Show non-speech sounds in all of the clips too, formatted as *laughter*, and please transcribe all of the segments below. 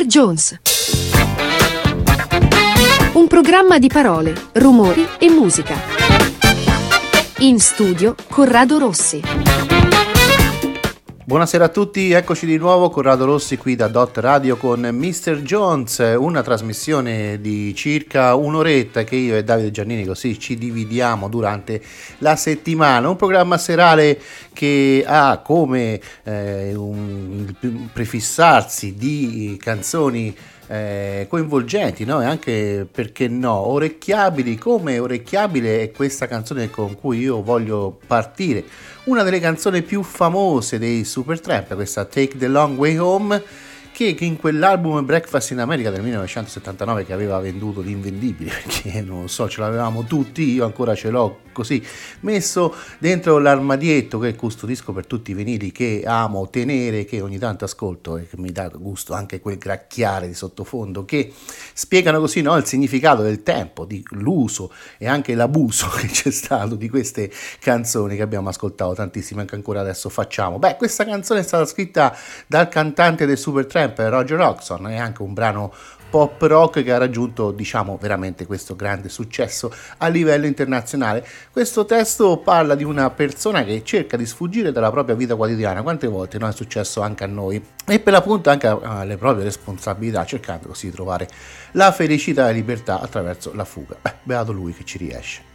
Mr. Jones. Un programma di parole, rumori e musica. In studio Corrado Rossi. Buonasera a tutti, eccoci di nuovo Corrado Rossi qui da Dot Radio con Mr. Jones, una trasmissione di circa un'oretta che io e Davide Giannini così ci dividiamo durante la settimana, un programma serale che ha come eh, un prefissarsi di canzoni eh, coinvolgenti no? e anche perché no orecchiabili come orecchiabile è questa canzone con cui io voglio partire una delle canzoni più famose dei Supertramp questa Take the Long Way Home che, in quell'album Breakfast in America del 1979 che aveva venduto l'invendibile *laughs* perché non lo so ce l'avevamo tutti io ancora ce l'ho così messo dentro l'armadietto che custodisco per tutti i vinili che amo tenere, che ogni tanto ascolto e che mi dà gusto anche quel gracchiare di sottofondo che spiegano così no, il significato del tempo, di l'uso e anche l'abuso *laughs* che c'è stato di queste canzoni che abbiamo ascoltato tantissime anche ancora adesso facciamo. Beh, questa canzone è stata scritta dal cantante del Supertramp Roger Oxon, è anche un brano pop rock che ha raggiunto diciamo veramente questo grande successo a livello internazionale. Questo testo parla di una persona che cerca di sfuggire dalla propria vita quotidiana, quante volte non è successo anche a noi e per l'appunto anche alle proprie responsabilità cercando così di trovare la felicità e la libertà attraverso la fuga. Beh, beato lui che ci riesce.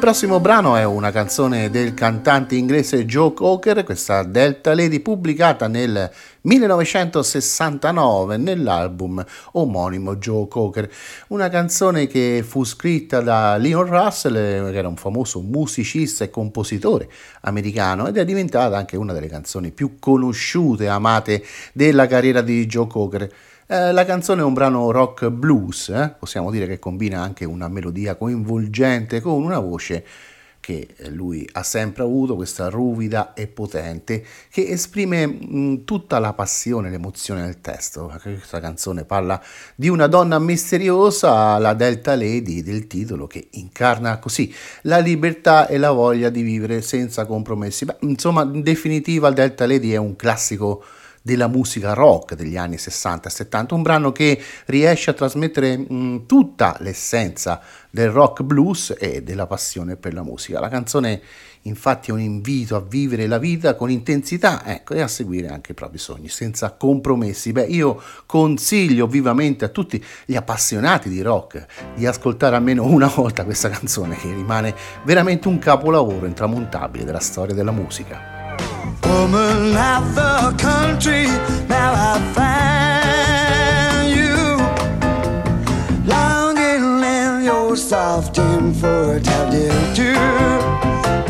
Prossimo brano è una canzone del cantante inglese Joe Cocker, questa Delta Lady pubblicata nel 1969 nell'album omonimo Joe Cocker, una canzone che fu scritta da Leon Russell, che era un famoso musicista e compositore americano ed è diventata anche una delle canzoni più conosciute e amate della carriera di Joe Cocker. Eh, la canzone è un brano rock blues, eh? possiamo dire che combina anche una melodia coinvolgente con una voce che lui ha sempre avuto, questa ruvida e potente, che esprime mh, tutta la passione, l'emozione del testo. Questa canzone parla di una donna misteriosa, la Delta Lady del titolo, che incarna così la libertà e la voglia di vivere senza compromessi. Beh, insomma, in definitiva, Delta Lady è un classico della musica rock degli anni 60 e 70, un brano che riesce a trasmettere mh, tutta l'essenza del rock blues e della passione per la musica. La canzone infatti è un invito a vivere la vita con intensità ecco, e a seguire anche i propri sogni, senza compromessi. Beh, io consiglio vivamente a tutti gli appassionati di rock di ascoltare almeno una volta questa canzone che rimane veramente un capolavoro intramontabile della storia della musica. Woman of the country, now I find you longing in your soft and too.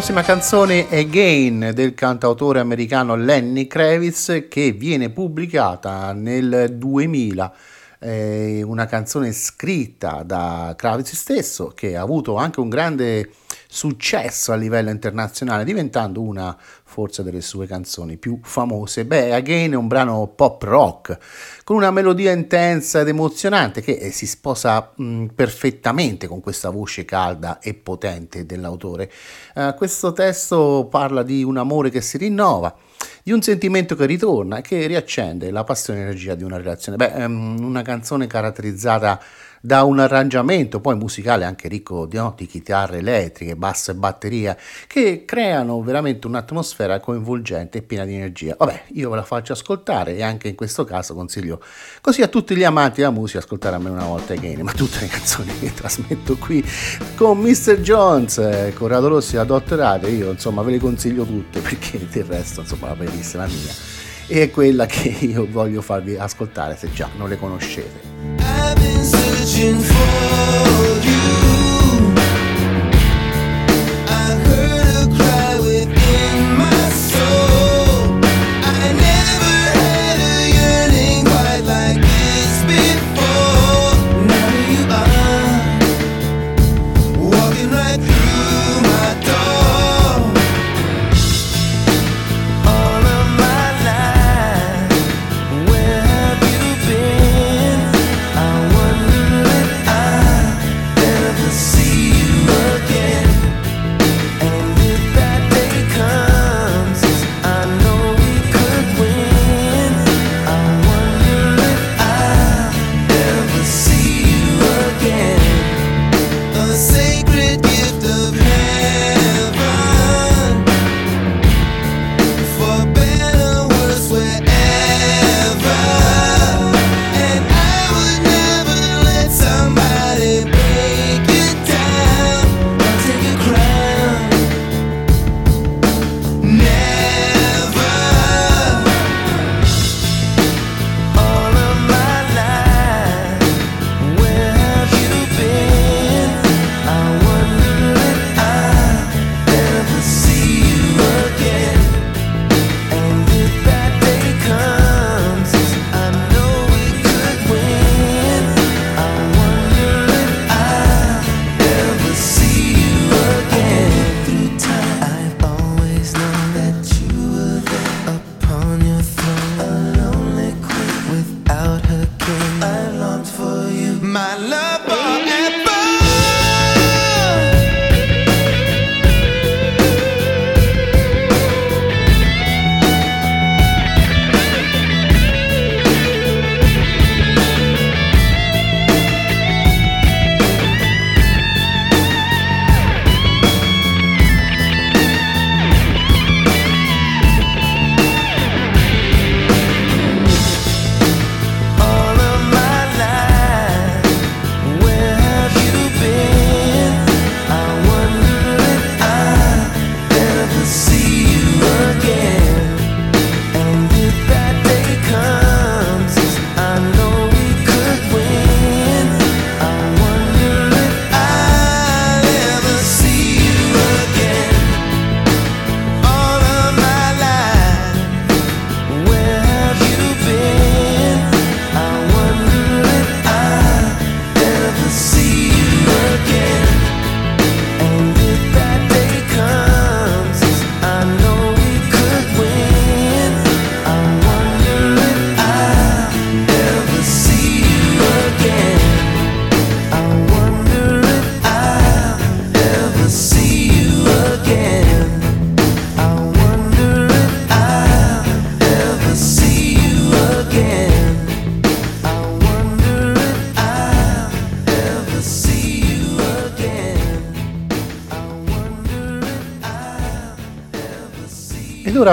Prossima canzone è Again del cantautore americano Lenny Kravitz che viene pubblicata nel 2000 eh, una canzone scritta da Kravitz stesso che ha avuto anche un grande successo a livello internazionale diventando una forse delle sue canzoni più famose. Beh, Again è un brano pop rock con una melodia intensa ed emozionante che eh, si sposa mh, perfettamente con questa voce calda e potente dell'autore. Uh, questo testo parla di un amore che si rinnova, di un sentimento che ritorna e che riaccende la passione e l'energia di una relazione. Beh, um, una canzone caratterizzata da un arrangiamento poi musicale anche ricco di, no, di chitarre elettriche, basso e batteria, che creano veramente un'atmosfera coinvolgente e piena di energia. Vabbè, io ve la faccio ascoltare e anche in questo caso consiglio così a tutti gli amanti della musica ascoltare almeno una volta again, ma tutte le canzoni che trasmetto qui con Mr. Jones, Corrado Rossi, la Dottorate, io insomma ve le consiglio tutte perché del resto insomma la la mia e è quella che io voglio farvi ascoltare se già non le conoscete.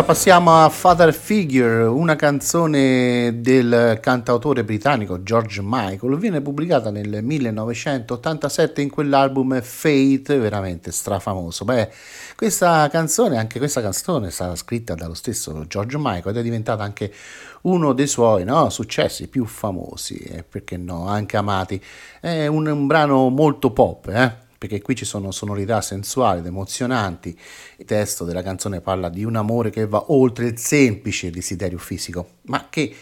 Passiamo a Father Figure, una canzone del cantautore britannico George Michael, viene pubblicata nel 1987 in quell'album Fate, veramente strafamoso. Beh, questa canzone, anche questa canzone è stata scritta dallo stesso George Michael ed è diventata anche uno dei suoi no, successi più famosi e perché no, anche amati. È un, un brano molto pop, eh? Perché qui ci sono sonorità sensuali ed emozionanti. Il testo della canzone parla di un amore che va oltre il semplice desiderio fisico, ma che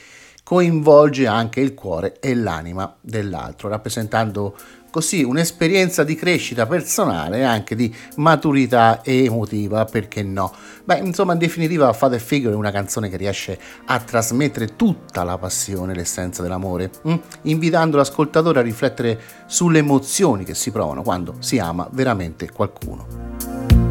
coinvolge anche il cuore e l'anima dell'altro, rappresentando così un'esperienza di crescita personale e anche di maturità emotiva, perché no? Beh, insomma, in definitiva, Father Figure è una canzone che riesce a trasmettere tutta la passione, l'essenza dell'amore, hm? invitando l'ascoltatore a riflettere sulle emozioni che si provano quando si ama veramente qualcuno.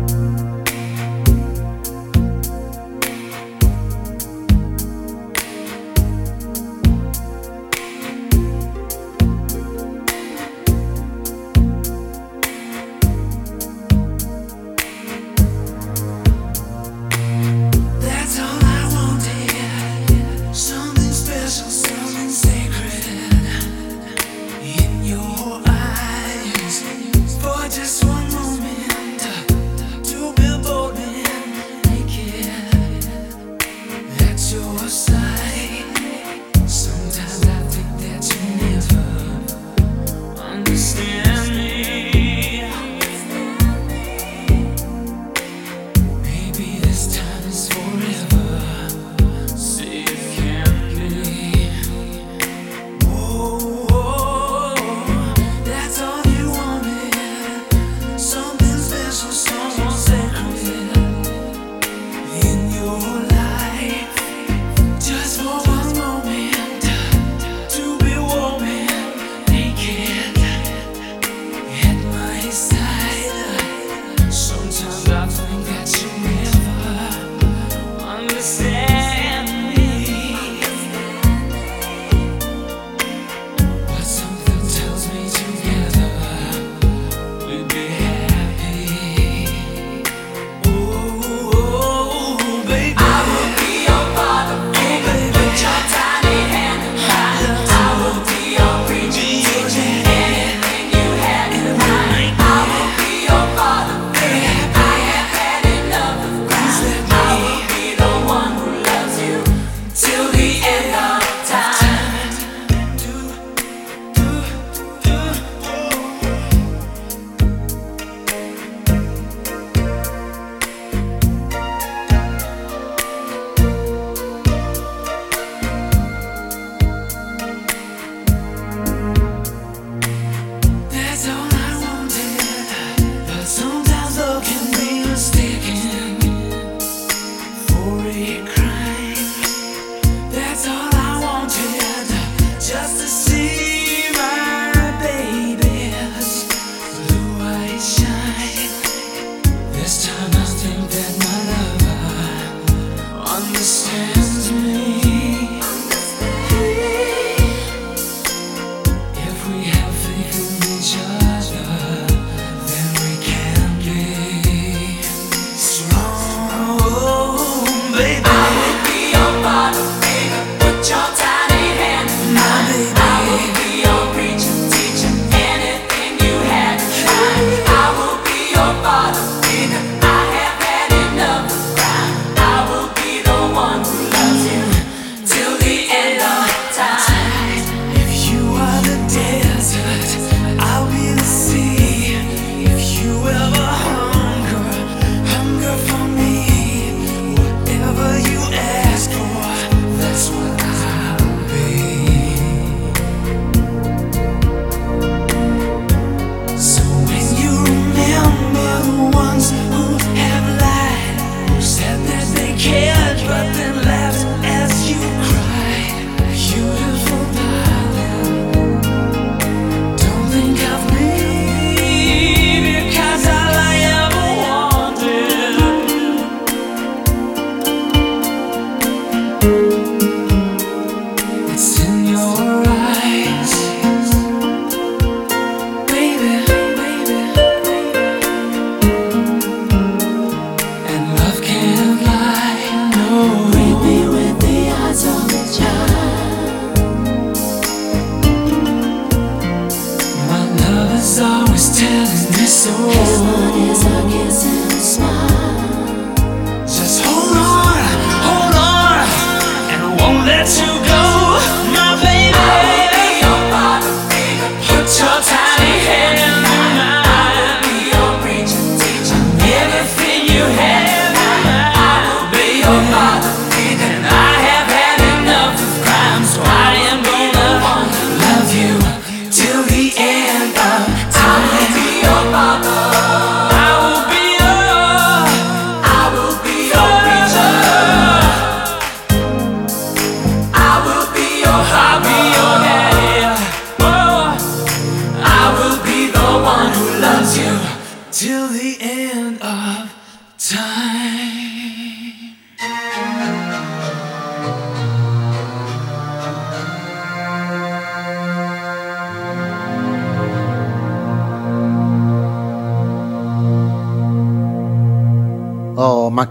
side.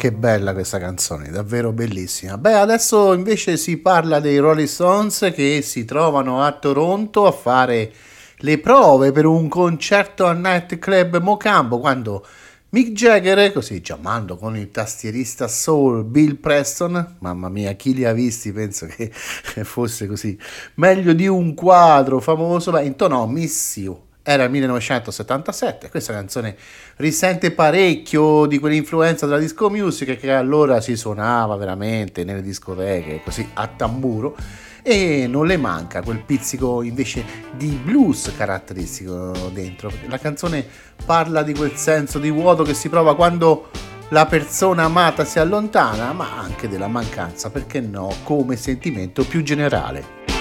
Che bella questa canzone, davvero bellissima. Beh, adesso invece si parla dei Rolling Stones che si trovano a Toronto a fare le prove per un concerto al Nightclub Mocambo quando Mick Jagger, così chiamando con il tastierista soul Bill Preston, mamma mia, chi li ha visti penso che *laughs* fosse così, meglio di un quadro famoso, beh, intonò Miss You era il 1977, questa canzone risente parecchio di quell'influenza della disco music che allora si suonava veramente nelle discoteche, così a tamburo, e non le manca quel pizzico invece di blues caratteristico dentro. La canzone parla di quel senso di vuoto che si prova quando la persona amata si allontana, ma anche della mancanza, perché no, come sentimento più generale.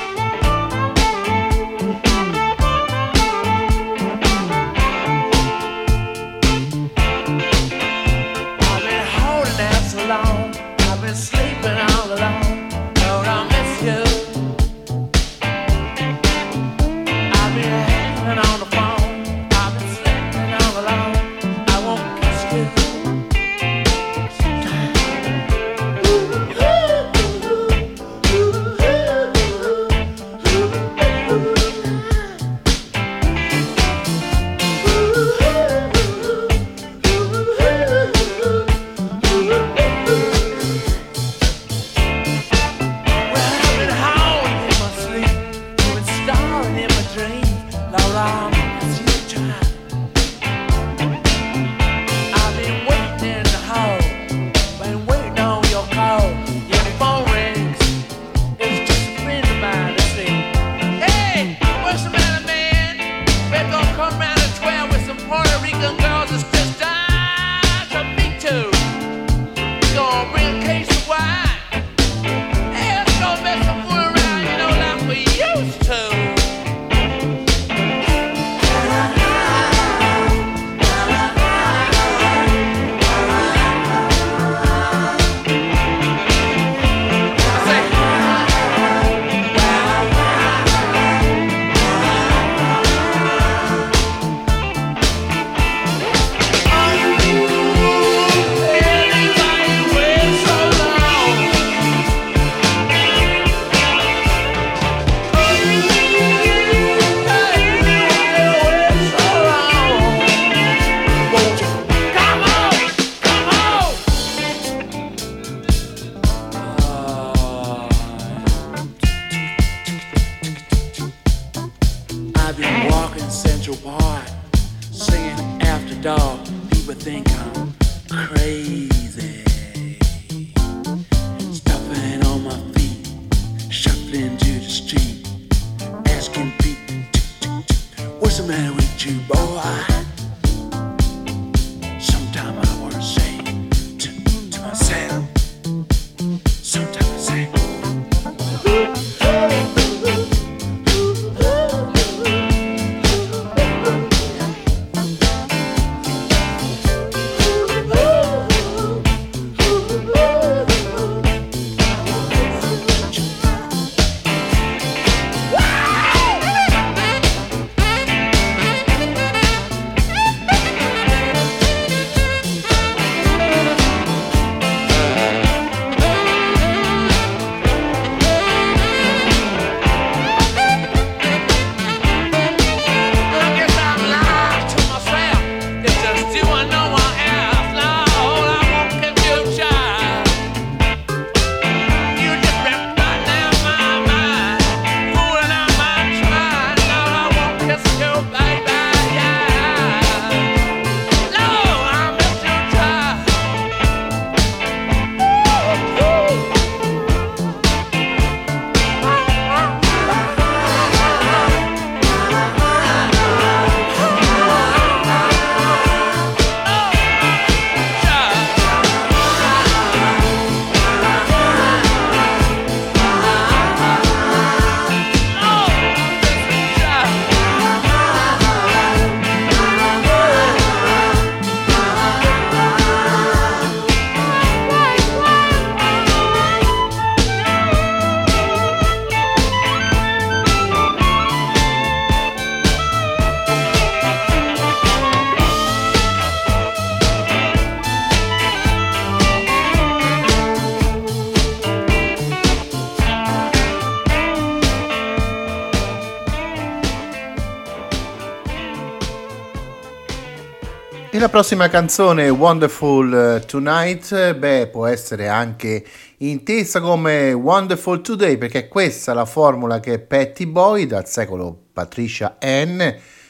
Prossima canzone, Wonderful eh, Tonight, eh, beh, può essere anche intesa come Wonderful Today, perché è questa la formula che Patty Boyd, dal secolo Patricia Ann,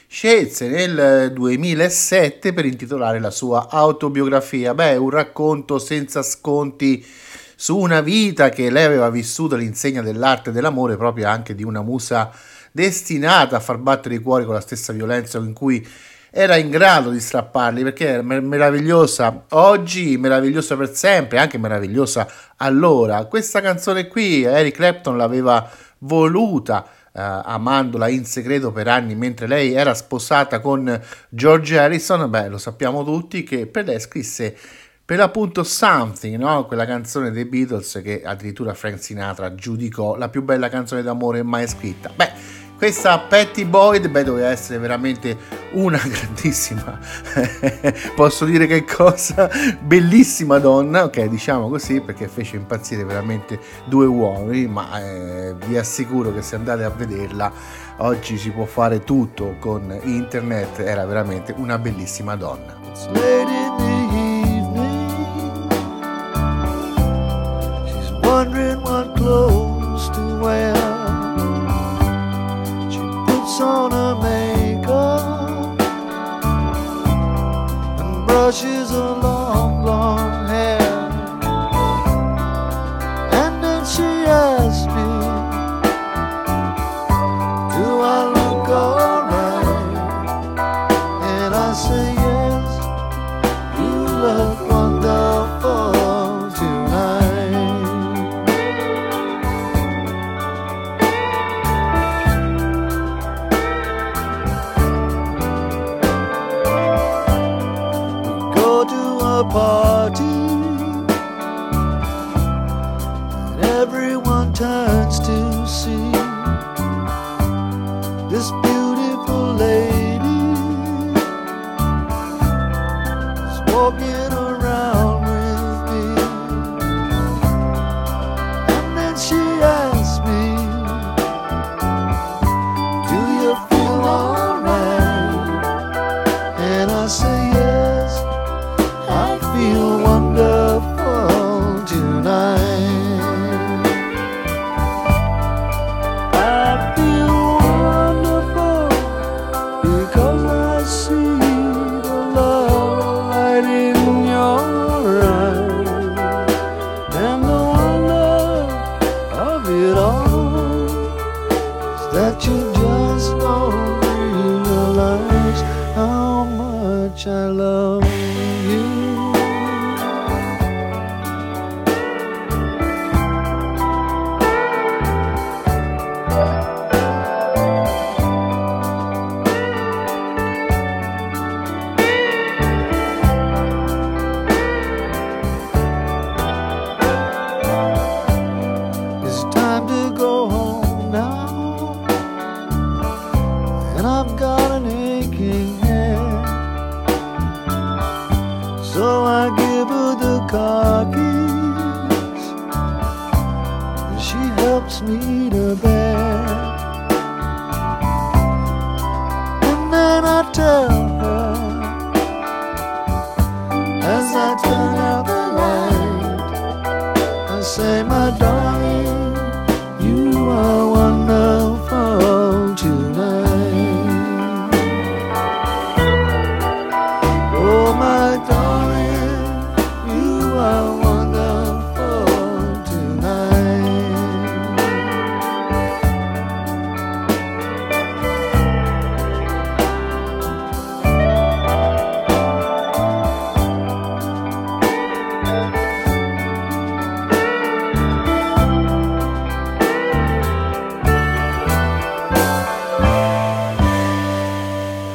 scelse nel 2007 per intitolare la sua autobiografia. Beh, un racconto senza sconti su una vita che lei aveva vissuto all'insegna dell'arte e dell'amore, proprio anche di una musa destinata a far battere i cuori con la stessa violenza in cui era in grado di strapparli perché era mer- meravigliosa oggi, meravigliosa per sempre, anche meravigliosa allora. Questa canzone qui Eric Clapton l'aveva voluta eh, amandola in segreto per anni mentre lei era sposata con George Harrison, beh lo sappiamo tutti che per lei scrisse per l'appunto Something, no? quella canzone dei Beatles che addirittura Frank Sinatra giudicò la più bella canzone d'amore mai scritta. Beh, questa Patty Boyd, beh, doveva essere veramente una *laughs* grandissima, posso dire che cosa, bellissima donna, ok, diciamo così, perché fece impazzire veramente due uomini, ma eh, vi assicuro che se andate a vederla, oggi si può fare tutto con internet, era veramente una bellissima donna. She's wondering what clothes to wear. gonna make up. And brushes a long, long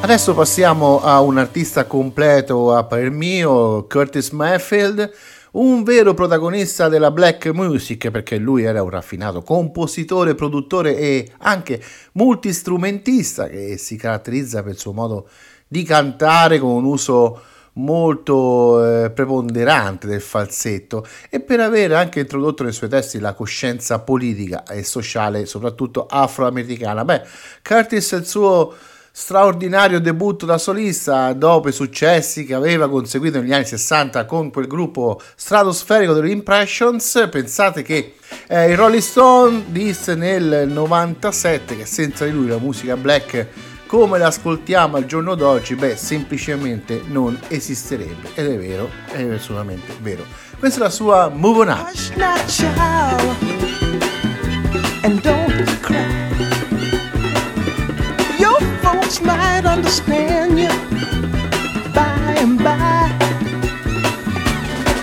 Adesso passiamo a un artista completo a parer mio, Curtis Mayfield, un vero protagonista della black music perché lui era un raffinato compositore, produttore e anche multistrumentista che si caratterizza per il suo modo di cantare con un uso molto eh, preponderante del falsetto e per avere anche introdotto nei suoi testi la coscienza politica e sociale, soprattutto afroamericana. Beh, Curtis il suo straordinario debutto da solista dopo i successi che aveva conseguito negli anni 60 con quel gruppo stratosferico delle Impressions. Pensate che eh, il Rolling Stone disse nel 97 che senza di lui la musica black come l'ascoltiamo al giorno d'oggi, beh, semplicemente non esisterebbe. Ed è vero, è assolutamente vero. Questa è la sua Move On Up. Understand you by and by.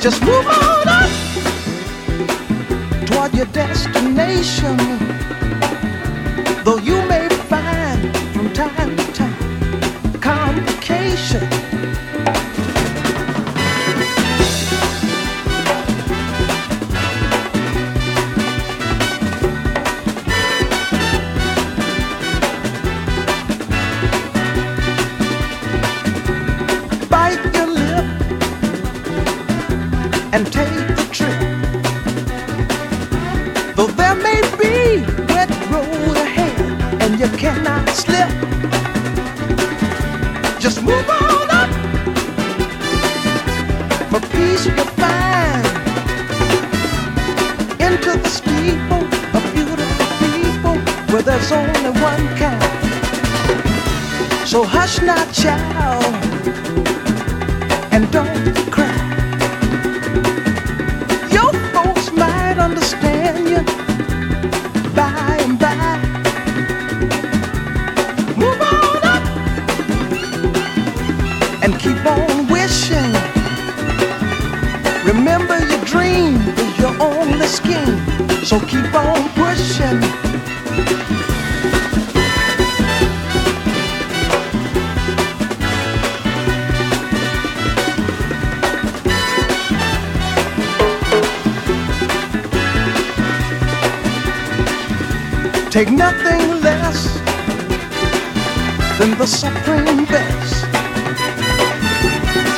Just move on up toward your destination. Though you may find from time to time complication. And take the trip. Though there may be wet road ahead and you cannot slip, just move on up. For peace you'll find into the steeple of beautiful people where there's only one kind. So hush not, child so keep on pushing. Take nothing less than the supreme best.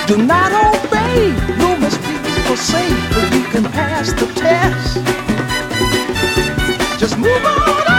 Do not obey, must be forsake, but you can pass the test. Just move on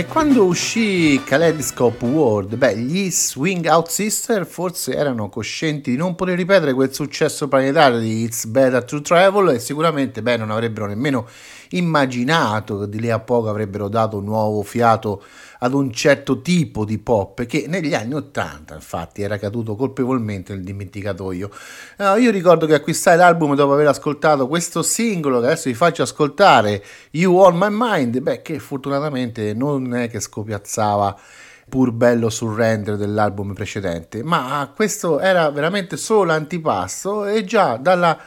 e quando uscì Kaleidoscope World, beh, gli Swing Out Sister forse erano coscienti di non poter ripetere quel successo planetario di It's Better to Travel e sicuramente, beh, non avrebbero nemmeno immaginato che di lì a poco avrebbero dato un nuovo fiato ad un certo tipo di pop che negli anni 80 infatti era caduto colpevolmente nel dimenticatoio. Uh, io ricordo che acquistai l'album dopo aver ascoltato questo singolo che adesso vi faccio ascoltare, You On My Mind, beh che fortunatamente non è che scopiazzava pur bello sul render dell'album precedente, ma questo era veramente solo l'antipasto e già dalla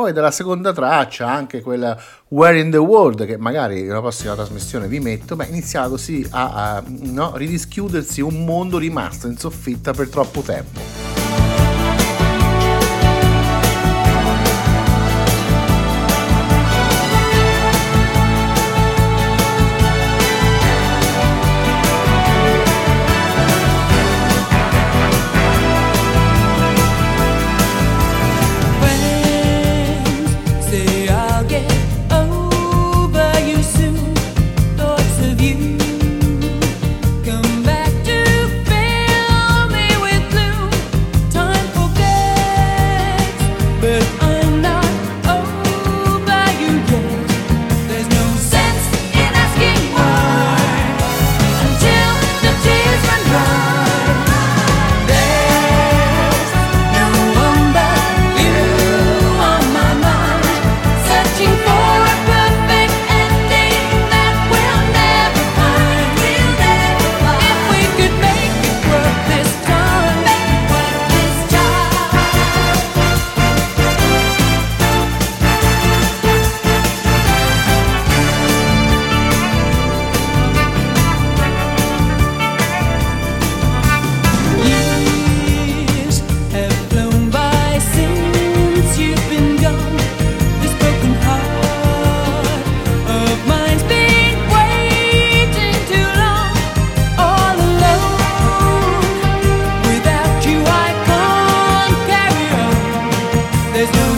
poi dalla seconda traccia, anche quella Where in the World, che magari nella prossima trasmissione vi metto, beh, iniziava così a, a no, ridischiudersi un mondo rimasto in soffitta per troppo tempo. There's no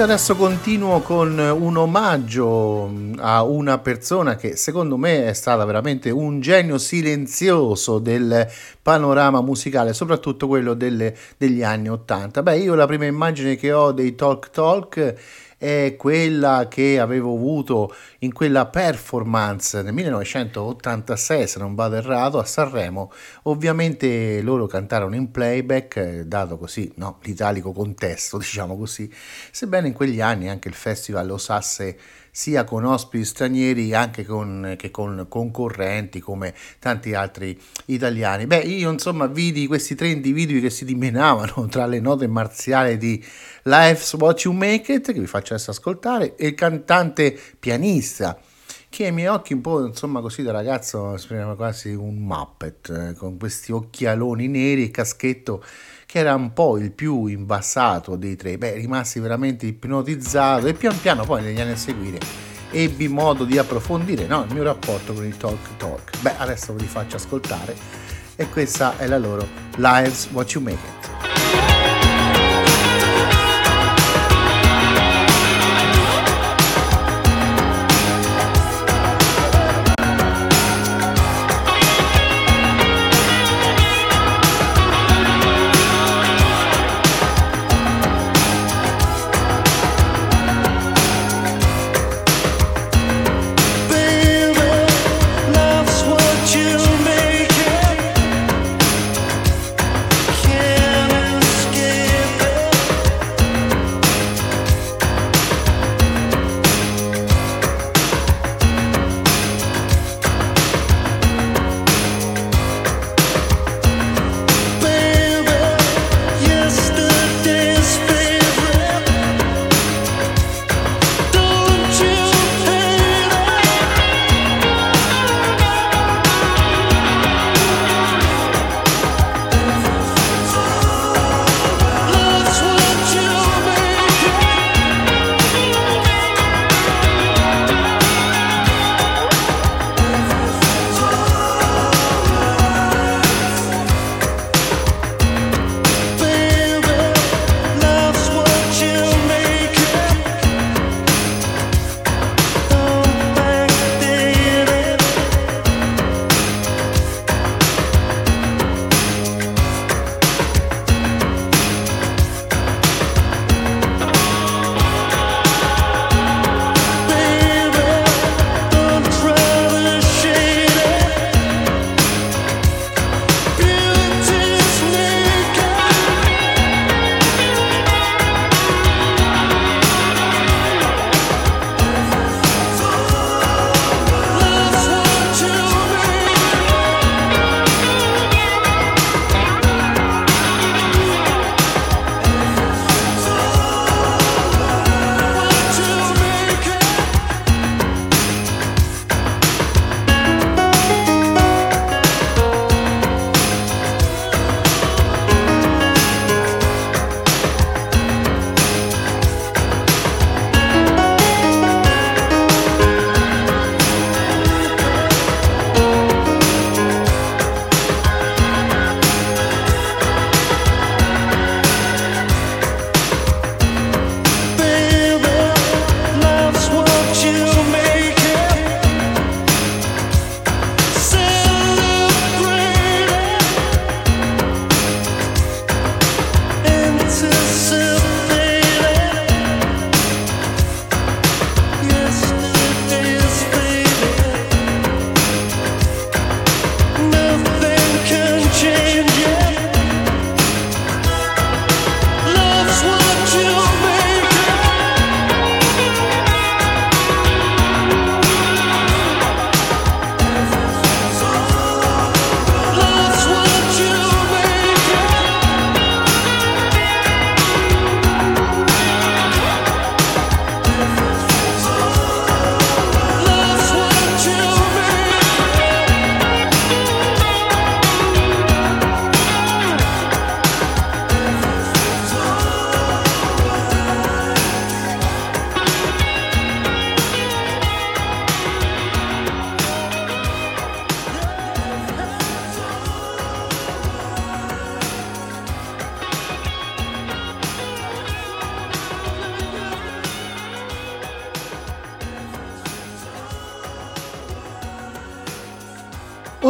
io adesso continuo con un omaggio a una persona che secondo me è stata veramente un genio silenzioso del panorama musicale, soprattutto quello delle- degli anni 80. Beh, io la prima immagine che ho dei Talk Talk è quella che avevo avuto in quella performance nel 1986, se non vado errato, a Sanremo. Ovviamente loro cantarono in playback, dato così no, l'italico contesto, *laughs* diciamo così, sebbene in quegli anni anche il festival osasse sia con ospiti stranieri anche con, che con concorrenti come tanti altri italiani. Beh, io insomma vidi questi tre individui che si dimenavano *laughs* tra le note marziali di Life's What You Make It, che vi faccio adesso ascoltare, e il cantante pianista che ai miei occhi un po' insomma così da ragazzo sembrava quasi un Muppet eh, con questi occhialoni neri e caschetto che era un po' il più imbassato dei tre, beh rimasi veramente ipnotizzato e pian piano poi negli anni a seguire ebbi modo di approfondire no, il mio rapporto con il talk talk. Beh adesso ve li faccio ascoltare e questa è la loro Lives What You Make It.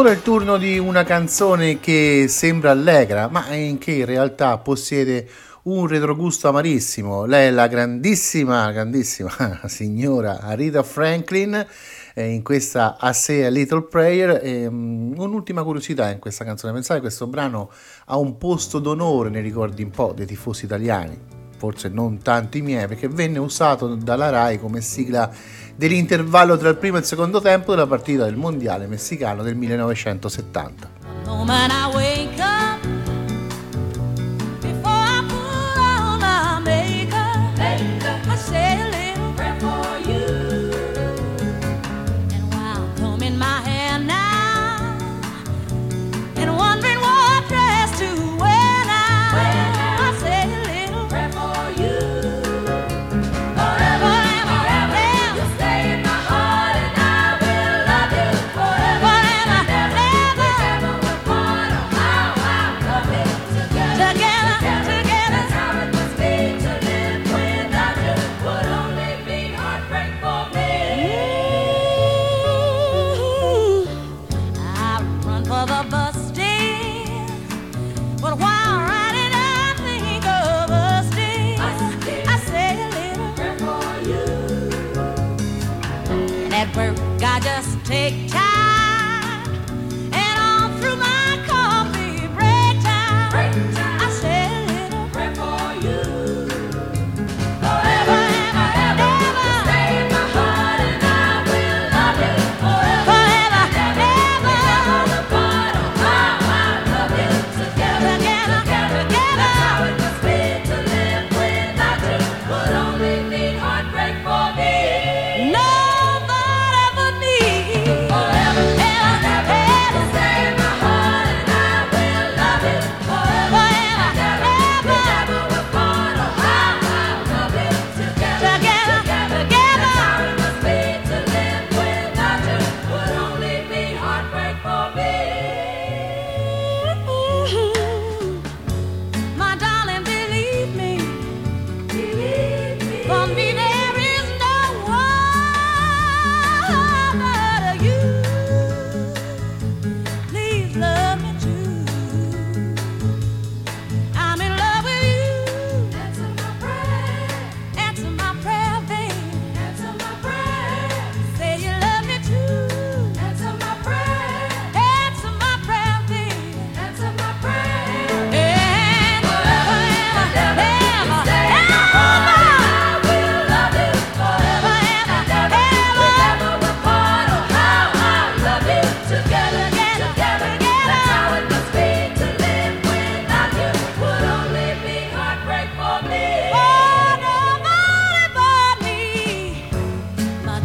Ora è il turno di una canzone che sembra allegra, ma in che in realtà possiede un retrogusto amarissimo. Lei è la grandissima, grandissima *laughs* signora Rita Franklin eh, in questa A Say a Little Prayer. E, mm, un'ultima curiosità in questa canzone, pensate che questo brano ha un posto d'onore nei ricordi un po' dei tifosi italiani, forse non tanti miei, perché venne usato dalla RAI come sigla dell'intervallo tra il primo e il secondo tempo della partita del mondiale messicano del 1970.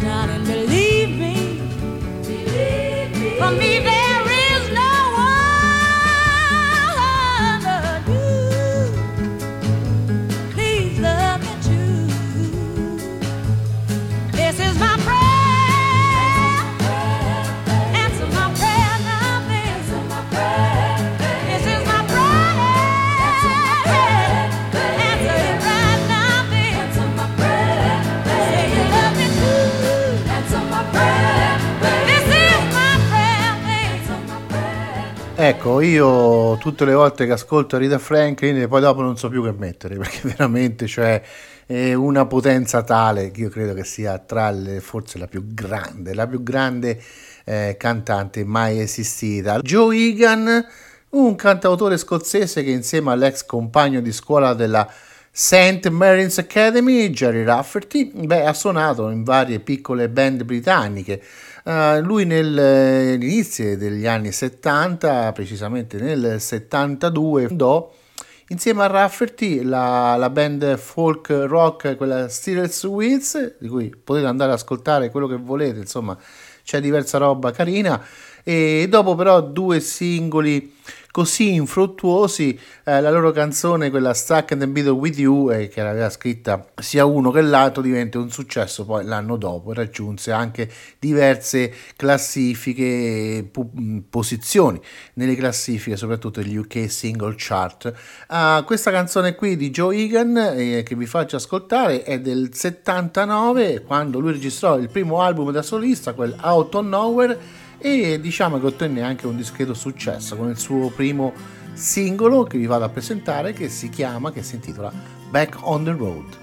Darling, believe me. Believe me. For me, Ecco, io tutte le volte che ascolto Rita Franklin e poi dopo non so più che mettere, *laughs* perché veramente cioè, è una potenza tale che io credo che sia tra le, forse la più grande, la più grande eh, cantante mai esistita. Joe Egan, un cantautore scozzese che insieme all'ex compagno di scuola della St. Mary's Academy, Jerry Rafferty, beh, ha suonato in varie piccole band britanniche. Eh, lui nell'inizio degli anni 70, precisamente nel 72, fondò insieme a Rafferty la, la band folk rock, quella Steelers Wheels, di cui potete andare ad ascoltare quello che volete, insomma c'è diversa roba carina. E dopo però due singoli così infruttuosi, eh, la loro canzone, quella Stuck the Middle with You, eh, che l'aveva scritta sia uno che l'altro, diventa un successo poi l'anno dopo, raggiunse anche diverse classifiche, pu- mh, posizioni nelle classifiche, soprattutto gli UK Single Chart. Ah, questa canzone qui di Joe Egan, eh, che vi faccio ascoltare, è del 79, quando lui registrò il primo album da solista, quel Out of Nowhere, e diciamo che ottenne anche un discreto successo con il suo primo singolo che vi vado a presentare che si chiama, che si intitola Back on the Road.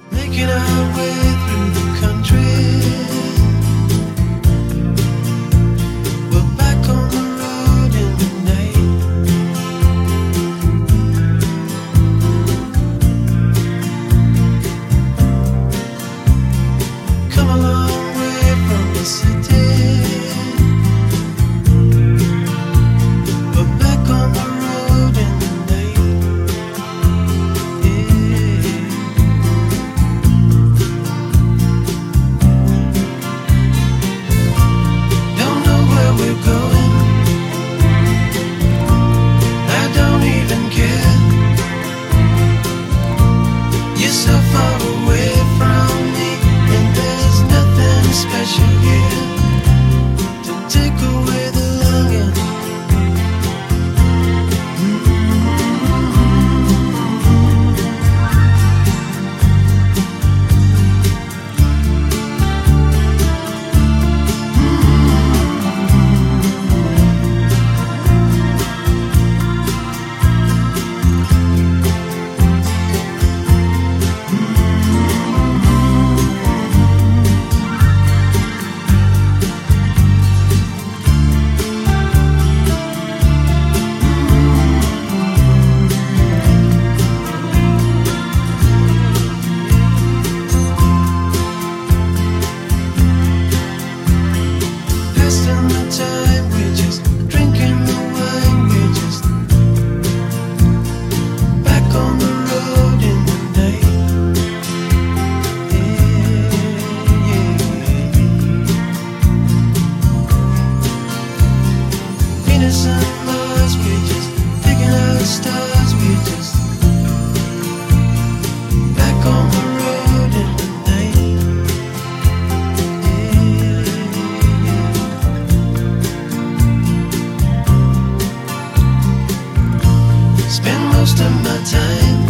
most of my time.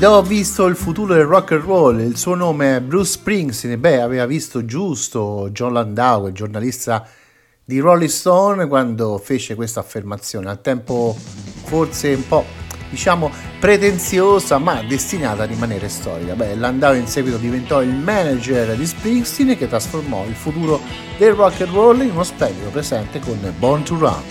Ed ho visto il futuro del rock and roll, il suo nome è Bruce Springsteen, beh aveva visto giusto John Landau, il giornalista di Rolling Stone, quando fece questa affermazione, al tempo forse un po' diciamo pretenziosa ma destinata a rimanere storica. Beh, Landau in seguito diventò il manager di Springsteen che trasformò il futuro del rock and roll in uno splendido presente con Born to Run.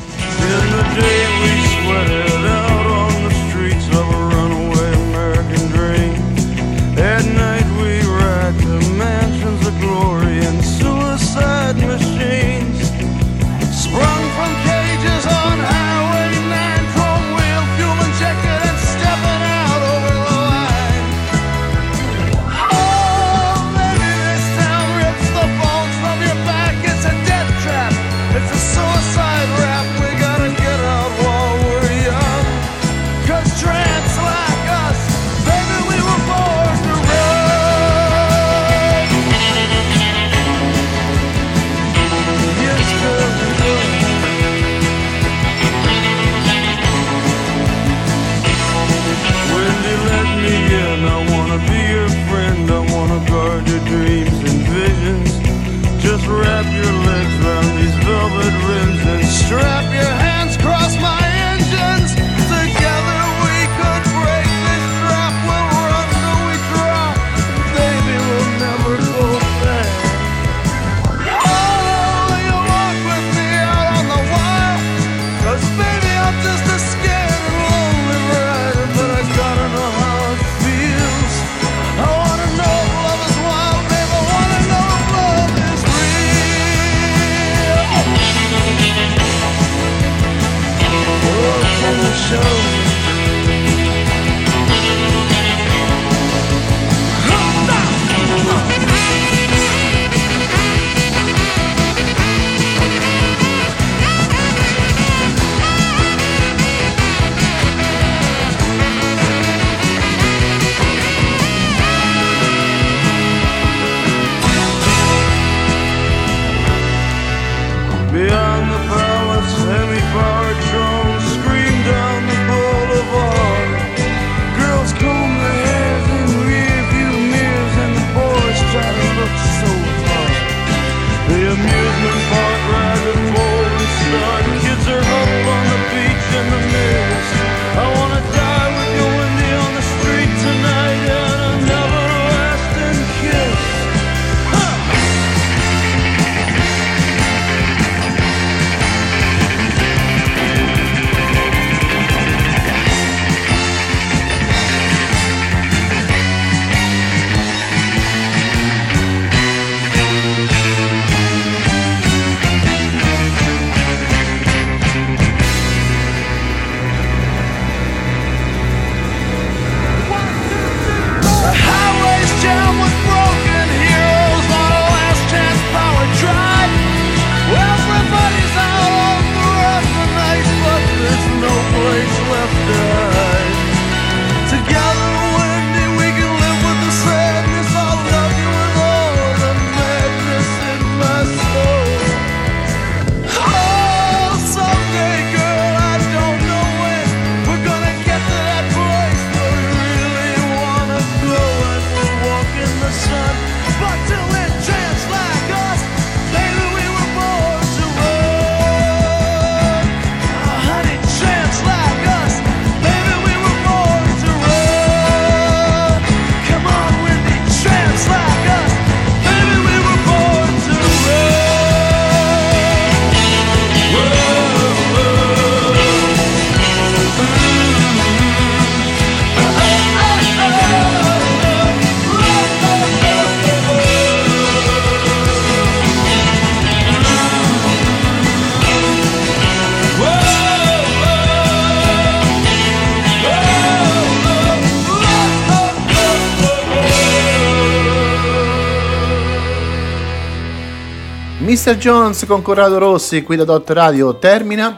Mr. Jones con Corrado Rossi qui da Dot Radio termina.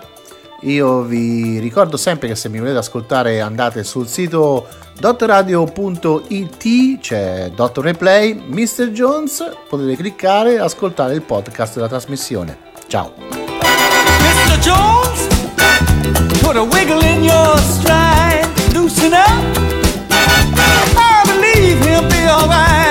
Io vi ricordo sempre che se mi volete ascoltare andate sul sito dotradio.it, c'è Dot Replay, Mr. Jones, potete cliccare e ascoltare il podcast della trasmissione. Ciao! Mr. Jones, put a wiggle in your stride, loosen up. I believe he'll be alright.